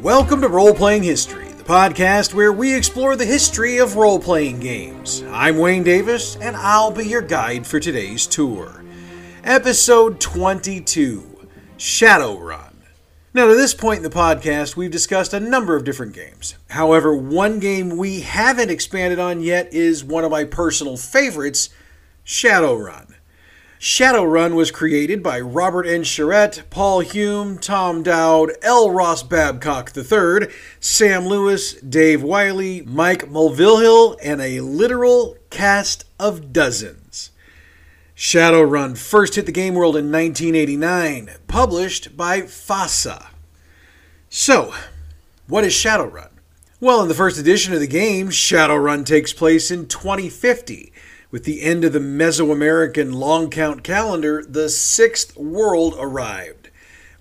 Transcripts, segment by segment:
Welcome to Role Playing History, the podcast where we explore the history of role playing games. I'm Wayne Davis, and I'll be your guide for today's tour. Episode 22 Shadowrun. Now, to this point in the podcast, we've discussed a number of different games. However, one game we haven't expanded on yet is one of my personal favorites Shadowrun. Shadowrun was created by Robert N. Charrette, Paul Hume, Tom Dowd, L. Ross Babcock III, Sam Lewis, Dave Wiley, Mike Mulvihill, and a literal cast of dozens. Shadowrun first hit the game world in 1989, published by FASA. So, what is Shadowrun? Well, in the first edition of the game, Shadowrun takes place in 2050 with the end of the Mesoamerican long count calendar, the sixth world arrived.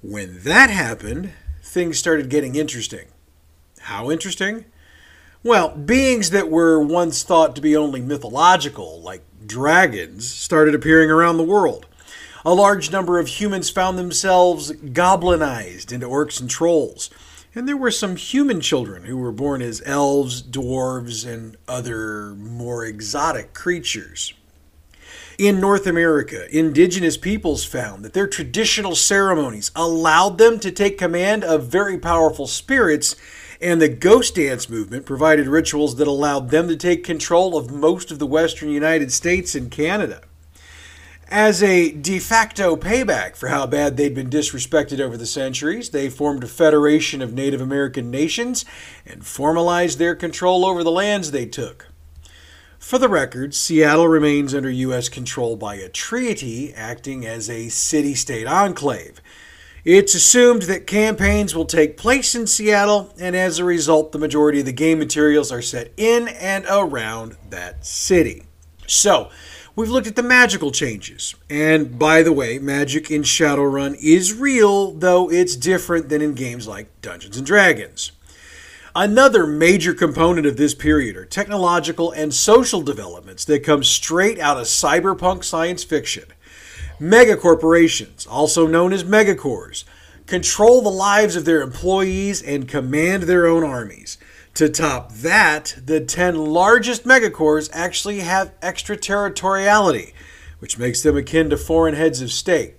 When that happened, things started getting interesting. How interesting? Well, beings that were once thought to be only mythological, like dragons, started appearing around the world. A large number of humans found themselves goblinized into orcs and trolls and there were some human children who were born as elves, dwarves, and other more exotic creatures. In North America, indigenous peoples found that their traditional ceremonies allowed them to take command of very powerful spirits, and the ghost dance movement provided rituals that allowed them to take control of most of the western United States and Canada. As a de facto payback for how bad they'd been disrespected over the centuries, they formed a federation of Native American nations and formalized their control over the lands they took. For the record, Seattle remains under U.S. control by a treaty acting as a city state enclave. It's assumed that campaigns will take place in Seattle, and as a result, the majority of the game materials are set in and around that city. So, We've looked at the magical changes. And by the way, magic in Shadowrun is real, though it's different than in games like Dungeons and Dragons. Another major component of this period are technological and social developments that come straight out of cyberpunk science fiction. Megacorporations, also known as megacorps, control the lives of their employees and command their own armies. To top that, the 10 largest megacorps actually have extraterritoriality, which makes them akin to foreign heads of state.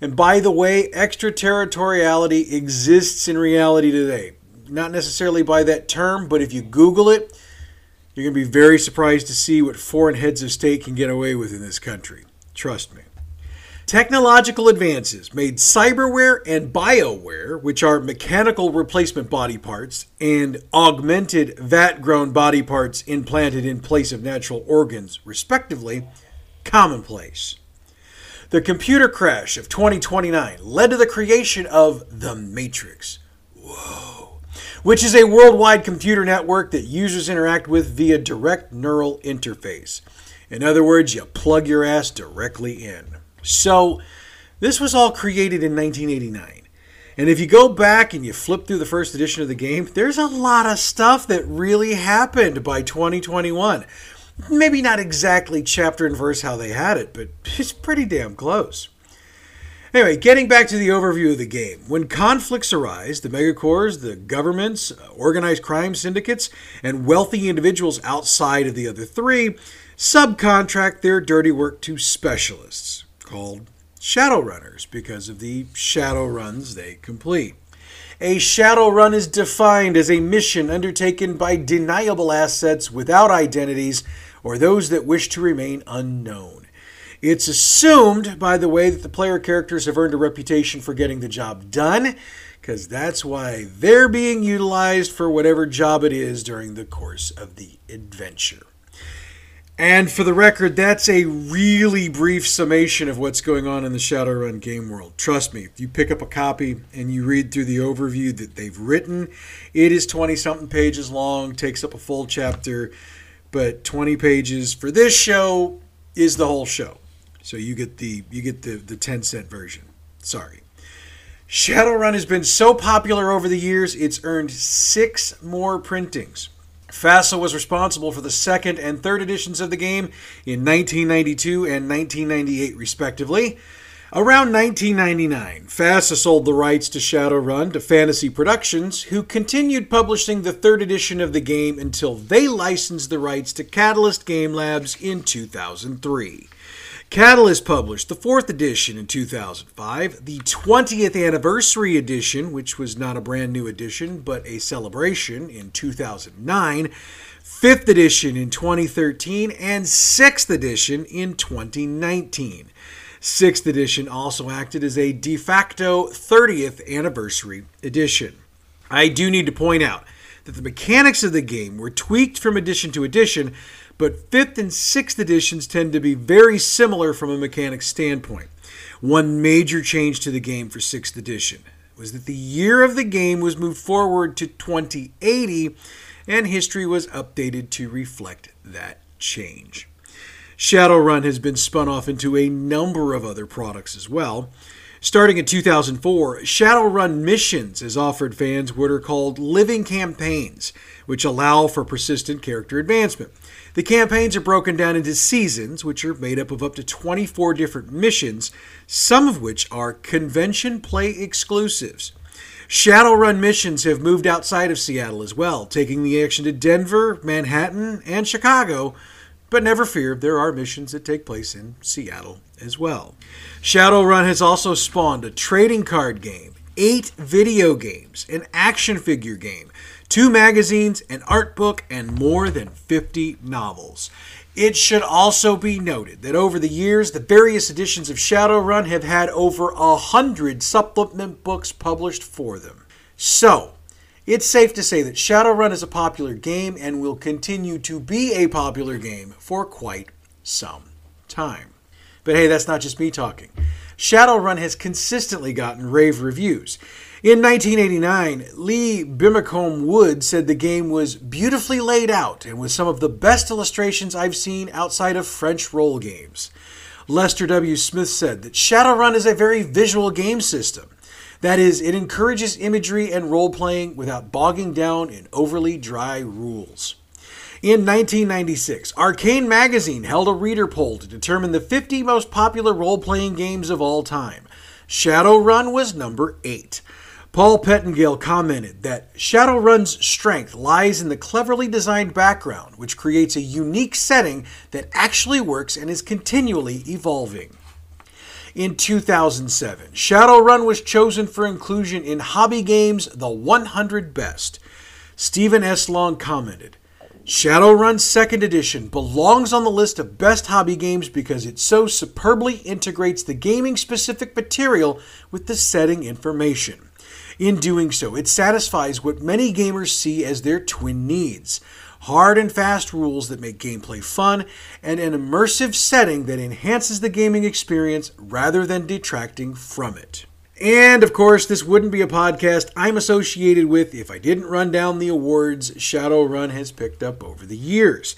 And by the way, extraterritoriality exists in reality today. Not necessarily by that term, but if you Google it, you're going to be very surprised to see what foreign heads of state can get away with in this country. Trust me. Technological advances made cyberware and bioware, which are mechanical replacement body parts, and augmented vat grown body parts implanted in place of natural organs, respectively, commonplace. The computer crash of 2029 led to the creation of the Matrix. Whoa. Which is a worldwide computer network that users interact with via direct neural interface. In other words, you plug your ass directly in. So, this was all created in 1989. And if you go back and you flip through the first edition of the game, there's a lot of stuff that really happened by 2021. Maybe not exactly chapter and verse how they had it, but it's pretty damn close. Anyway, getting back to the overview of the game. When conflicts arise, the megacorps, the governments, uh, organized crime syndicates, and wealthy individuals outside of the other three subcontract their dirty work to specialists called Shadowrunners because of the shadow runs they complete. A shadow run is defined as a mission undertaken by deniable assets without identities or those that wish to remain unknown. It's assumed, by the way, that the player characters have earned a reputation for getting the job done, because that's why they're being utilized for whatever job it is during the course of the adventure. And for the record, that's a really brief summation of what's going on in the Shadowrun game world. Trust me, if you pick up a copy and you read through the overview that they've written, it is 20 something pages long, takes up a full chapter, but 20 pages for this show is the whole show. So you get the you get the the 10 cent version. Sorry. Shadowrun has been so popular over the years, it's earned 6 more printings. FASA was responsible for the second and third editions of the game in 1992 and 1998, respectively. Around 1999, FASA sold the rights to Shadowrun to Fantasy Productions, who continued publishing the third edition of the game until they licensed the rights to Catalyst Game Labs in 2003. Catalyst published the fourth edition in 2005, the 20th anniversary edition, which was not a brand new edition but a celebration, in 2009, fifth edition in 2013, and sixth edition in 2019. Sixth edition also acted as a de facto 30th anniversary edition. I do need to point out that the mechanics of the game were tweaked from edition to edition, but 5th and 6th editions tend to be very similar from a mechanics standpoint. One major change to the game for 6th edition was that the year of the game was moved forward to 2080 and history was updated to reflect that change. Shadowrun has been spun off into a number of other products as well. Starting in 2004, Shadowrun Missions has offered fans what are called living campaigns, which allow for persistent character advancement. The campaigns are broken down into seasons, which are made up of up to 24 different missions, some of which are convention play exclusives. Shadowrun missions have moved outside of Seattle as well, taking the action to Denver, Manhattan, and Chicago, but never fear, there are missions that take place in Seattle as well. Shadowrun has also spawned a trading card game, eight video games, an action figure game, two magazines, an art book, and more than 50 novels. It should also be noted that over the years, the various editions of Shadowrun have had over a hundred supplement books published for them. So, it's safe to say that Shadowrun is a popular game and will continue to be a popular game for quite some time. But hey, that's not just me talking. Shadowrun has consistently gotten rave reviews. In 1989, Lee Brimmicombe Wood said the game was beautifully laid out and with some of the best illustrations I've seen outside of French role games. Lester W. Smith said that Shadowrun is a very visual game system. That is, it encourages imagery and role playing without bogging down in overly dry rules. In 1996, Arcane Magazine held a reader poll to determine the 50 most popular role playing games of all time. Shadowrun was number 8. Paul Pettengale commented that Shadowrun's strength lies in the cleverly designed background, which creates a unique setting that actually works and is continually evolving in 2007. Shadowrun was chosen for inclusion in Hobby Games The 100 Best. Stephen S. Long commented, Shadowrun 2nd Edition belongs on the list of best hobby games because it so superbly integrates the gaming specific material with the setting information. In doing so, it satisfies what many gamers see as their twin needs hard and fast rules that make gameplay fun, and an immersive setting that enhances the gaming experience rather than detracting from it. And of course, this wouldn't be a podcast I'm associated with if I didn't run down the awards Shadowrun has picked up over the years.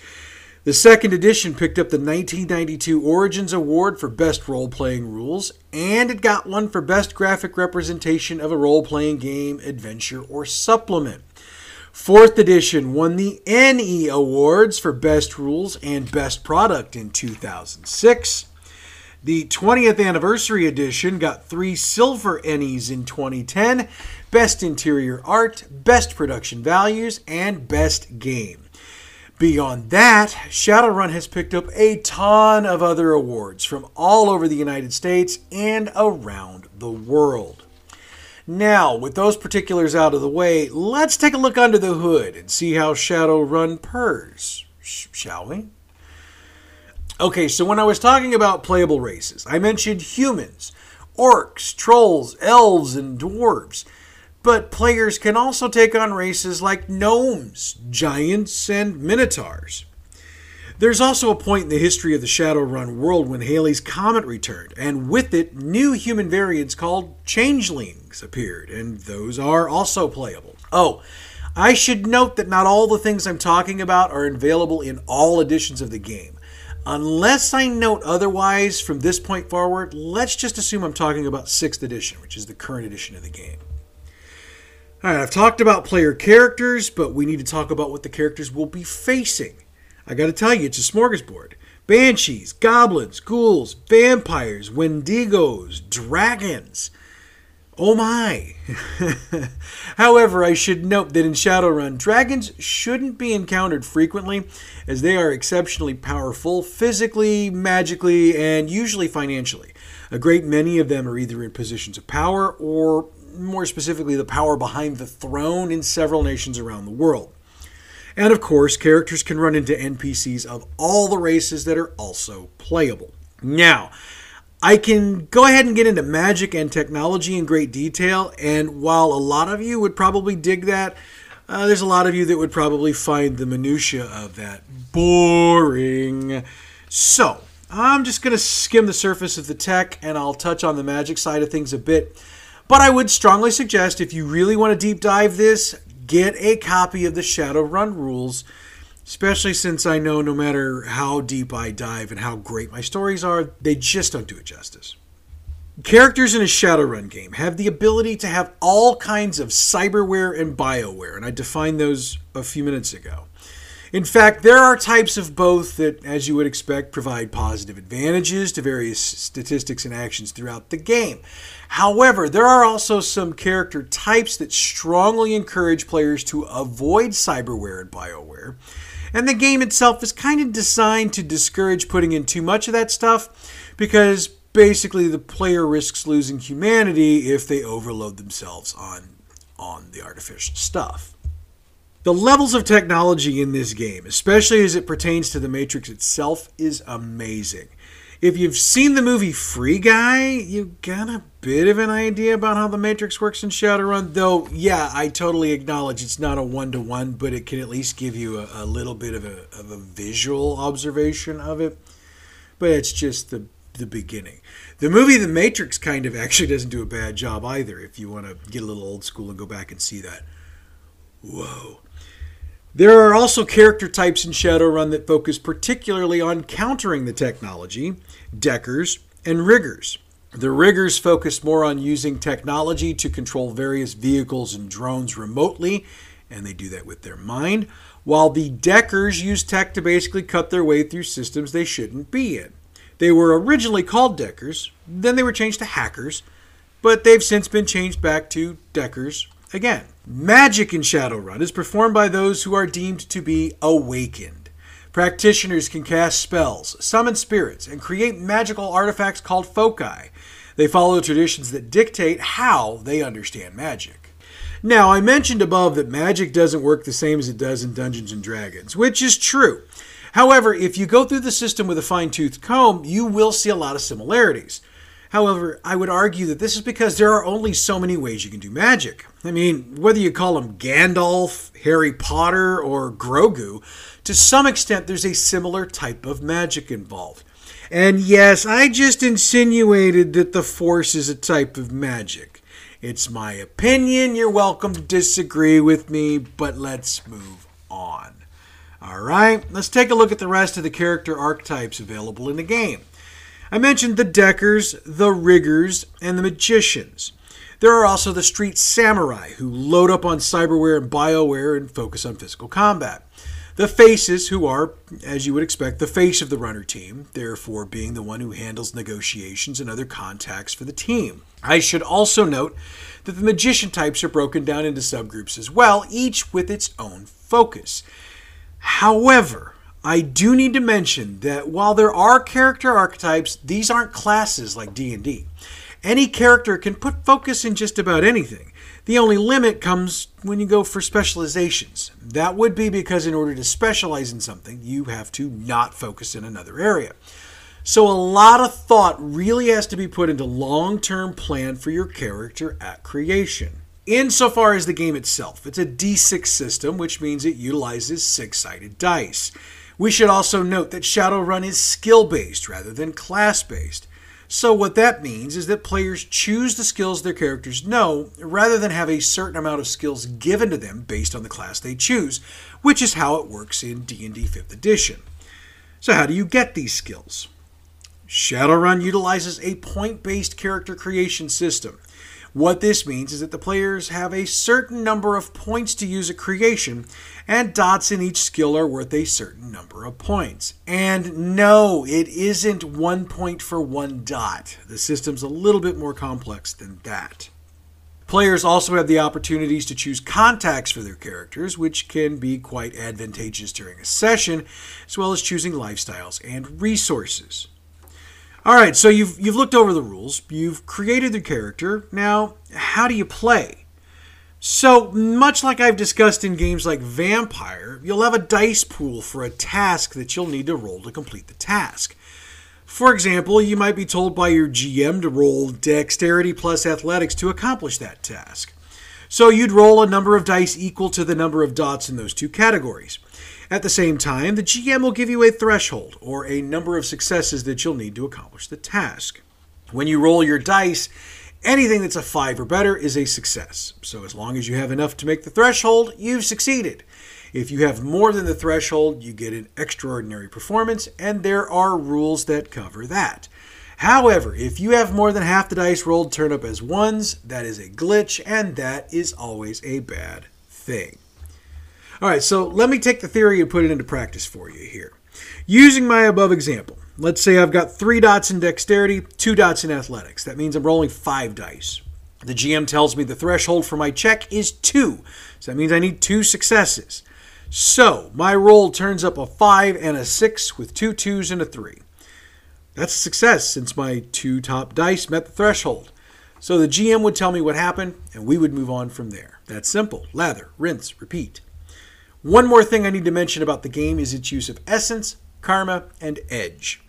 The second edition picked up the 1992 Origins Award for Best Role Playing Rules, and it got one for Best Graphic Representation of a Role Playing Game, Adventure, or Supplement. Fourth edition won the ENnie Awards for Best Rules and Best Product in 2006. The 20th Anniversary Edition got three silver ENnies in 2010 Best Interior Art, Best Production Values, and Best Game. Beyond that, Shadowrun has picked up a ton of other awards from all over the United States and around the world. Now, with those particulars out of the way, let's take a look under the hood and see how Shadowrun purrs, shall we? Okay, so when I was talking about playable races, I mentioned humans, orcs, trolls, elves, and dwarves. But players can also take on races like gnomes, giants, and minotaurs. There's also a point in the history of the Shadowrun world when Halley's Comet returned, and with it, new human variants called changelings appeared, and those are also playable. Oh, I should note that not all the things I'm talking about are available in all editions of the game. Unless I note otherwise from this point forward, let's just assume I'm talking about 6th edition, which is the current edition of the game. Alright, I've talked about player characters, but we need to talk about what the characters will be facing. I got to tell you, it's a smorgasbord. banshees, goblins, ghouls, vampires, wendigos, dragons. Oh my! However, I should note that in Shadowrun, dragons shouldn't be encountered frequently, as they are exceptionally powerful physically, magically, and usually financially. A great many of them are either in positions of power or, more specifically, the power behind the throne in several nations around the world. And of course, characters can run into NPCs of all the races that are also playable. Now, I can go ahead and get into magic and technology in great detail, and while a lot of you would probably dig that, uh, there's a lot of you that would probably find the minutia of that boring. So, I'm just going to skim the surface of the tech and I'll touch on the magic side of things a bit. But I would strongly suggest if you really want to deep dive this, get a copy of the Shadowrun rules, especially since I know no matter how deep I dive and how great my stories are, they just don't do it justice. Characters in a Shadowrun game have the ability to have all kinds of cyberware and bioware, and I defined those a few minutes ago. In fact, there are types of both that, as you would expect, provide positive advantages to various statistics and actions throughout the game. However, there are also some character types that strongly encourage players to avoid cyberware and bioware. And the game itself is kind of designed to discourage putting in too much of that stuff because basically the player risks losing humanity if they overload themselves on on the artificial stuff. The levels of technology in this game, especially as it pertains to the Matrix itself, is amazing. If you've seen the movie Free Guy, you got a bit of an idea about how the Matrix works in Shadowrun. Though, yeah, I totally acknowledge it's not a one to one, but it can at least give you a, a little bit of a, of a visual observation of it. But it's just the the beginning. The movie The Matrix kind of actually doesn't do a bad job either. If you want to get a little old school and go back and see that. Whoa. There are also character types in Shadowrun that focus particularly on countering the technology, Deckers, and Riggers. The Riggers focus more on using technology to control various vehicles and drones remotely, and they do that with their mind, while the Deckers use tech to basically cut their way through systems they shouldn't be in. They were originally called Deckers, then they were changed to Hackers, but they've since been changed back to Deckers again. Magic in Shadowrun is performed by those who are deemed to be awakened. Practitioners can cast spells, summon spirits, and create magical artifacts called foci. They follow traditions that dictate how they understand magic. Now, I mentioned above that magic doesn't work the same as it does in Dungeons and Dragons, which is true. However, if you go through the system with a fine toothed comb, you will see a lot of similarities. However, I would argue that this is because there are only so many ways you can do magic. I mean, whether you call him Gandalf, Harry Potter, or Grogu, to some extent there's a similar type of magic involved. And yes, I just insinuated that the Force is a type of magic. It's my opinion. You're welcome to disagree with me, but let's move on. All right, let's take a look at the rest of the character archetypes available in the game. I mentioned the Deckers, the Riggers, and the Magicians. There are also the Street Samurai, who load up on cyberware and bioware and focus on physical combat. The Faces, who are, as you would expect, the face of the runner team, therefore being the one who handles negotiations and other contacts for the team. I should also note that the magician types are broken down into subgroups as well, each with its own focus. However, I do need to mention that while there are character archetypes, these aren't classes like D&D. Any character can put focus in just about anything. The only limit comes when you go for specializations. That would be because in order to specialize in something, you have to not focus in another area. So a lot of thought really has to be put into long-term plan for your character at creation. Insofar as the game itself, it's a d6 system, which means it utilizes six-sided dice. We should also note that Shadowrun is skill based rather than class based. So, what that means is that players choose the skills their characters know rather than have a certain amount of skills given to them based on the class they choose, which is how it works in D&D 5th edition. So, how do you get these skills? Shadowrun utilizes a point based character creation system. What this means is that the players have a certain number of points to use at creation, and dots in each skill are worth a certain number of points. And no, it isn't one point for one dot. The system's a little bit more complex than that. Players also have the opportunities to choose contacts for their characters, which can be quite advantageous during a session, as well as choosing lifestyles and resources. All right, so you've you've looked over the rules, you've created the character. Now, how do you play? So, much like I've discussed in games like Vampire, you'll have a dice pool for a task that you'll need to roll to complete the task. For example, you might be told by your GM to roll dexterity plus athletics to accomplish that task. So you'd roll a number of dice equal to the number of dots in those two categories. At the same time, the GM will give you a threshold, or a number of successes that you'll need to accomplish the task. When you roll your dice, anything that's a 5 or better is a success. So as long as you have enough to make the threshold, you've succeeded. If you have more than the threshold, you get an extraordinary performance, and there are rules that cover that. However, if you have more than half the dice rolled turn up as ones, that is a glitch, and that is always a bad thing. All right, so let me take the theory and put it into practice for you here. Using my above example, let's say I've got three dots in dexterity, two dots in athletics. That means I'm rolling five dice. The GM tells me the threshold for my check is two, so that means I need two successes. So my roll turns up a five and a six with two twos and a three. That's a success since my two top dice met the threshold. So the GM would tell me what happened, and we would move on from there. That's simple. Lather, rinse, repeat. One more thing I need to mention about the game is its use of essence, karma, and edge.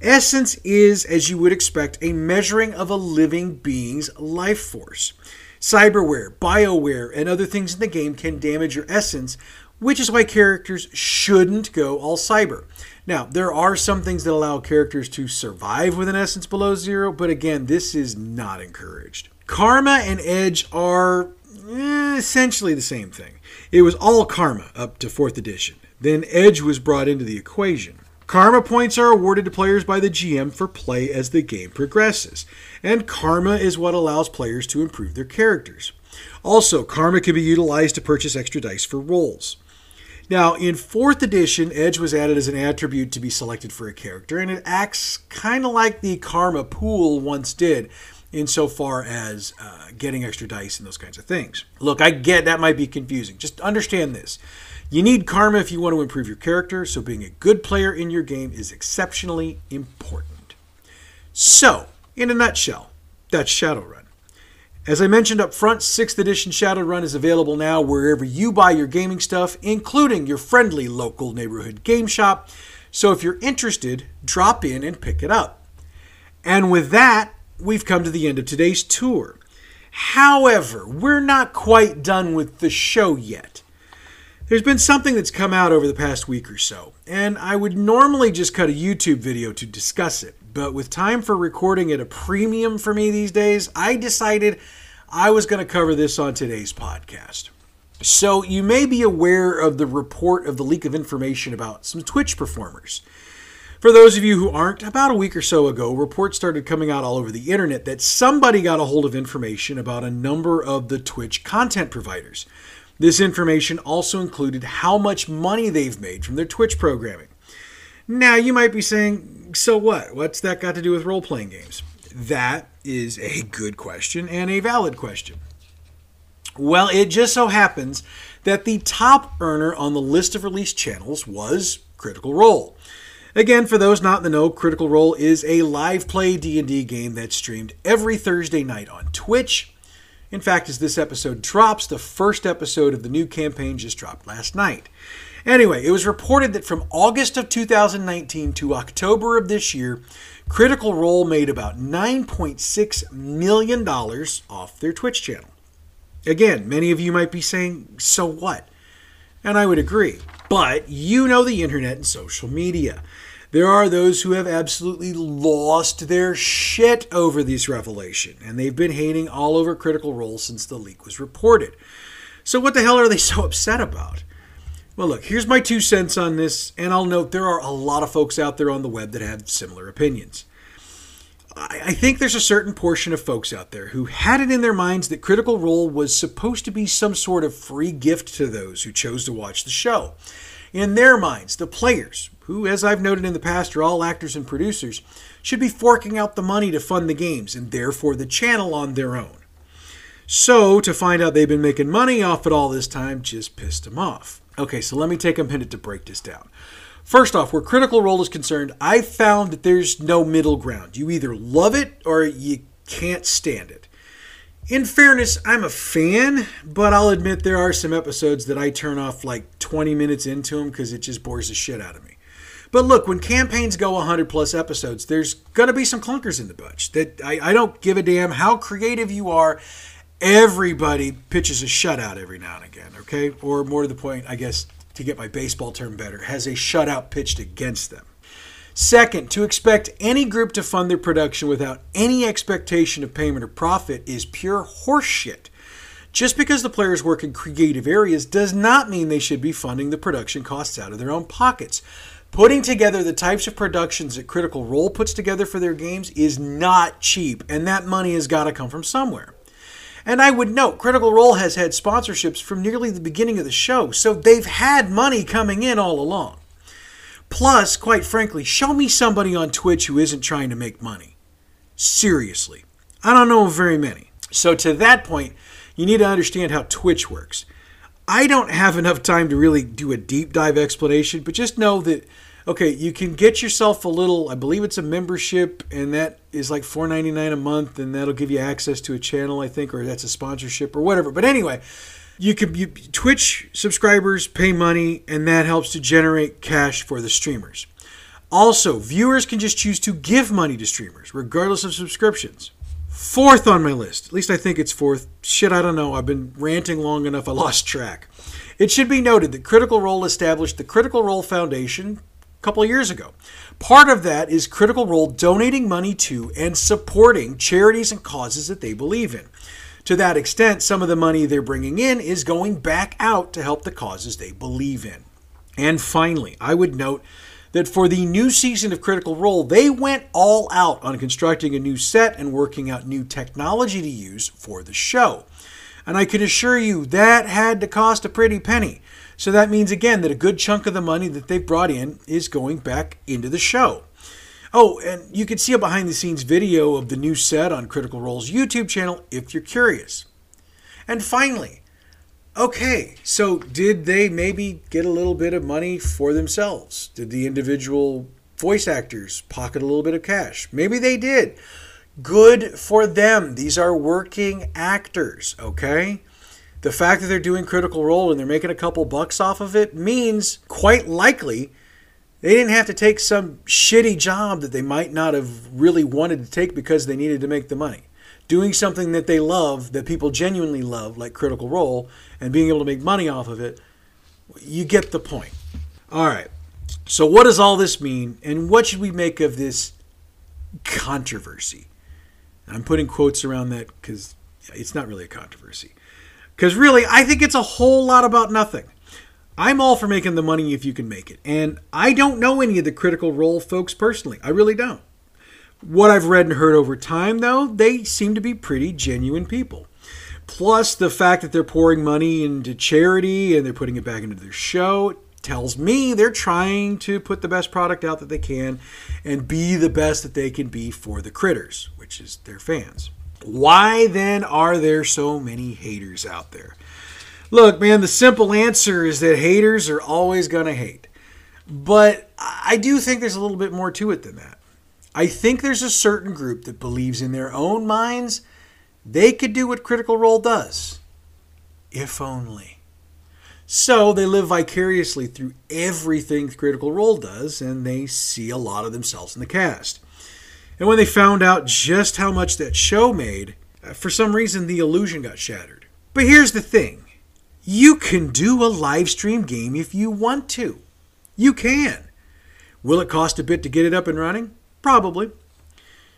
Essence is, as you would expect, a measuring of a living being's life force. Cyberware, bioware, and other things in the game can damage your essence, which is why characters shouldn't go all cyber. Now, there are some things that allow characters to survive with an essence below zero, but again, this is not encouraged. Karma and Edge are eh, essentially the same thing. It was all karma up to 4th edition. Then Edge was brought into the equation. Karma points are awarded to players by the GM for play as the game progresses, and karma is what allows players to improve their characters. Also, karma can be utilized to purchase extra dice for rolls. Now, in 4th edition, Edge was added as an attribute to be selected for a character, and it acts kind of like the karma pool once did, insofar as uh, getting extra dice and those kinds of things. Look, I get that might be confusing. Just understand this. You need karma if you want to improve your character, so being a good player in your game is exceptionally important. So, in a nutshell, that's Shadowrun. As I mentioned up front, 6th edition Shadowrun is available now wherever you buy your gaming stuff, including your friendly local neighborhood game shop. So if you're interested, drop in and pick it up. And with that, we've come to the end of today's tour. However, we're not quite done with the show yet. There's been something that's come out over the past week or so, and I would normally just cut a YouTube video to discuss it, but with time for recording at a premium for me these days, I decided I was going to cover this on today's podcast. So, you may be aware of the report of the leak of information about some Twitch performers. For those of you who aren't, about a week or so ago, reports started coming out all over the internet that somebody got a hold of information about a number of the Twitch content providers. This information also included how much money they've made from their Twitch programming. Now, you might be saying, so what? What's that got to do with role playing games? That is a good question and a valid question. Well, it just so happens that the top earner on the list of released channels was Critical Role. Again, for those not in the know, Critical Role is a live play D&D game that's streamed every Thursday night on Twitch. In fact, as this episode drops, the first episode of the new campaign just dropped last night. Anyway, it was reported that from August of 2019 to October of this year, Critical Role made about $9.6 million off their Twitch channel. Again, many of you might be saying, so what? And I would agree. But you know the internet and social media. There are those who have absolutely lost their shit over this revelation, and they've been hating all over Critical Role since the leak was reported. So, what the hell are they so upset about? Well, look, here's my two cents on this, and I'll note there are a lot of folks out there on the web that have similar opinions. I think there's a certain portion of folks out there who had it in their minds that Critical Role was supposed to be some sort of free gift to those who chose to watch the show. In their minds, the players, who, as I've noted in the past, are all actors and producers, should be forking out the money to fund the games and therefore the channel on their own. So, to find out they've been making money off it all this time just pissed them off. Okay, so let me take a minute to break this down. First off, where Critical Role is concerned, I've found that there's no middle ground. You either love it or you can't stand it. In fairness, I'm a fan, but I'll admit there are some episodes that I turn off like 20 minutes into them because it just bores the shit out of me. But look, when campaigns go 100 plus episodes, there's going to be some clunkers in the bunch. That I, I don't give a damn how creative you are. Everybody pitches a shutout every now and again, okay? Or more to the point, I guess, to get my baseball term better, has a shutout pitched against them. Second, to expect any group to fund their production without any expectation of payment or profit is pure horseshit. Just because the players work in creative areas does not mean they should be funding the production costs out of their own pockets. Putting together the types of productions that Critical Role puts together for their games is not cheap, and that money has got to come from somewhere. And I would note, Critical Role has had sponsorships from nearly the beginning of the show, so they've had money coming in all along. Plus, quite frankly, show me somebody on Twitch who isn't trying to make money. Seriously. I don't know very many. So, to that point, you need to understand how Twitch works. I don't have enough time to really do a deep dive explanation, but just know that okay, you can get yourself a little, I believe it's a membership, and that is like $4.99 a month, and that'll give you access to a channel, I think, or that's a sponsorship or whatever. But anyway, you can you, Twitch subscribers pay money, and that helps to generate cash for the streamers. Also, viewers can just choose to give money to streamers, regardless of subscriptions. Fourth on my list, at least I think it's fourth. Shit, I don't know. I've been ranting long enough, I lost track. It should be noted that Critical Role established the Critical Role Foundation a couple of years ago. Part of that is Critical Role donating money to and supporting charities and causes that they believe in. To that extent, some of the money they're bringing in is going back out to help the causes they believe in. And finally, I would note that for the new season of Critical Role, they went all out on constructing a new set and working out new technology to use for the show. And I can assure you that had to cost a pretty penny. So that means again that a good chunk of the money that they've brought in is going back into the show. Oh, and you can see a behind the scenes video of the new set on Critical Role's YouTube channel if you're curious. And finally, okay, so did they maybe get a little bit of money for themselves? Did the individual voice actors pocket a little bit of cash? Maybe they did. Good for them. These are working actors, okay? The fact that they're doing Critical Role and they're making a couple bucks off of it means quite likely they didn't have to take some shitty job that they might not have really wanted to take because they needed to make the money. Doing something that they love, that people genuinely love, like Critical Role, and being able to make money off of it, you get the point. All right. So, what does all this mean, and what should we make of this controversy? I'm putting quotes around that because it's not really a controversy. Because really, I think it's a whole lot about nothing. I'm all for making the money if you can make it. And I don't know any of the critical role folks personally. I really don't. What I've read and heard over time, though, they seem to be pretty genuine people. Plus, the fact that they're pouring money into charity and they're putting it back into their show tells me they're trying to put the best product out that they can and be the best that they can be for the critters, which is their fans. Why then are there so many haters out there? Look, man, the simple answer is that haters are always going to hate. But I do think there's a little bit more to it than that. I think there's a certain group that believes in their own minds they could do what Critical Role does. If only. So they live vicariously through everything Critical Role does, and they see a lot of themselves in the cast. And when they found out just how much that show made, uh, for some reason the illusion got shattered. But here's the thing you can do a live stream game if you want to. You can. Will it cost a bit to get it up and running? Probably.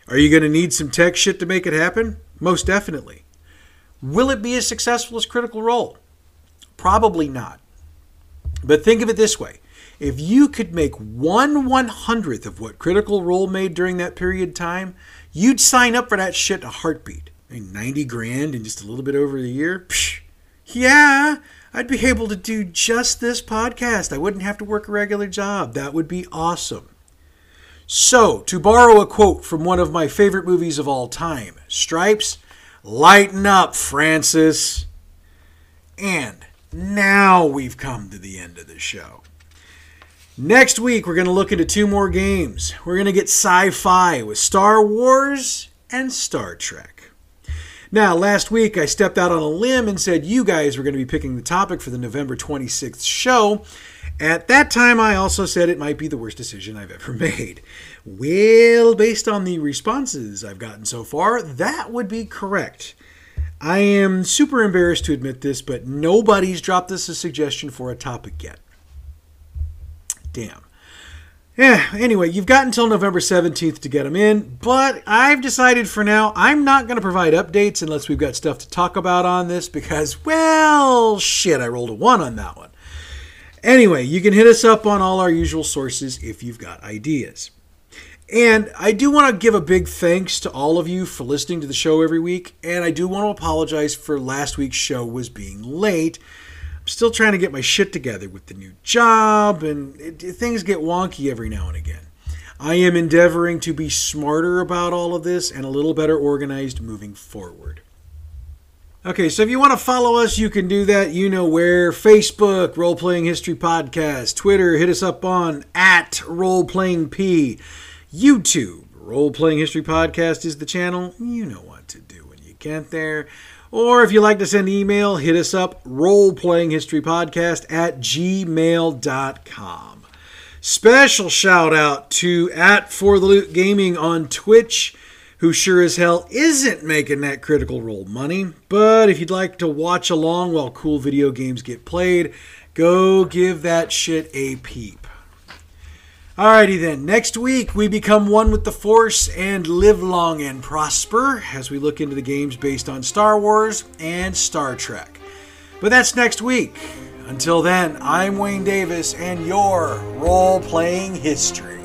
Are you going to need some tech shit to make it happen? Most definitely. Will it be as successful as Critical Role? Probably not. But think of it this way If you could make one one hundredth of what Critical Role made during that period of time, you'd sign up for that shit a heartbeat. I mean, 90 grand in just a little bit over a year? Psh, yeah, I'd be able to do just this podcast. I wouldn't have to work a regular job. That would be awesome. So, to borrow a quote from one of my favorite movies of all time, Stripes, lighten up, Francis. And now we've come to the end of the show. Next week, we're going to look into two more games. We're going to get sci fi with Star Wars and Star Trek. Now, last week I stepped out on a limb and said you guys were going to be picking the topic for the November 26th show. At that time, I also said it might be the worst decision I've ever made. Well, based on the responses I've gotten so far, that would be correct. I am super embarrassed to admit this, but nobody's dropped us a suggestion for a topic yet. Damn. Yeah, anyway, you've got until November 17th to get them in, but I've decided for now I'm not going to provide updates unless we've got stuff to talk about on this because, well, shit, I rolled a 1 on that one. Anyway, you can hit us up on all our usual sources if you've got ideas. And I do want to give a big thanks to all of you for listening to the show every week, and I do want to apologize for last week's show was being late still trying to get my shit together with the new job, and it, things get wonky every now and again. I am endeavoring to be smarter about all of this and a little better organized moving forward. Okay, so if you want to follow us, you can do that. You know where Facebook, Role Playing History Podcast, Twitter, hit us up on at Role Playing P, YouTube, Role Playing History Podcast is the channel. You know what to do when you get there. Or if you like to send email, hit us up, roleplayinghistorypodcast at gmail.com. Special shout out to at For the Loot Gaming on Twitch, who sure as hell isn't making that critical role money. But if you'd like to watch along while cool video games get played, go give that shit a peep. Alrighty then, next week we become one with the Force and live long and prosper as we look into the games based on Star Wars and Star Trek. But that's next week. Until then, I'm Wayne Davis and your role playing history.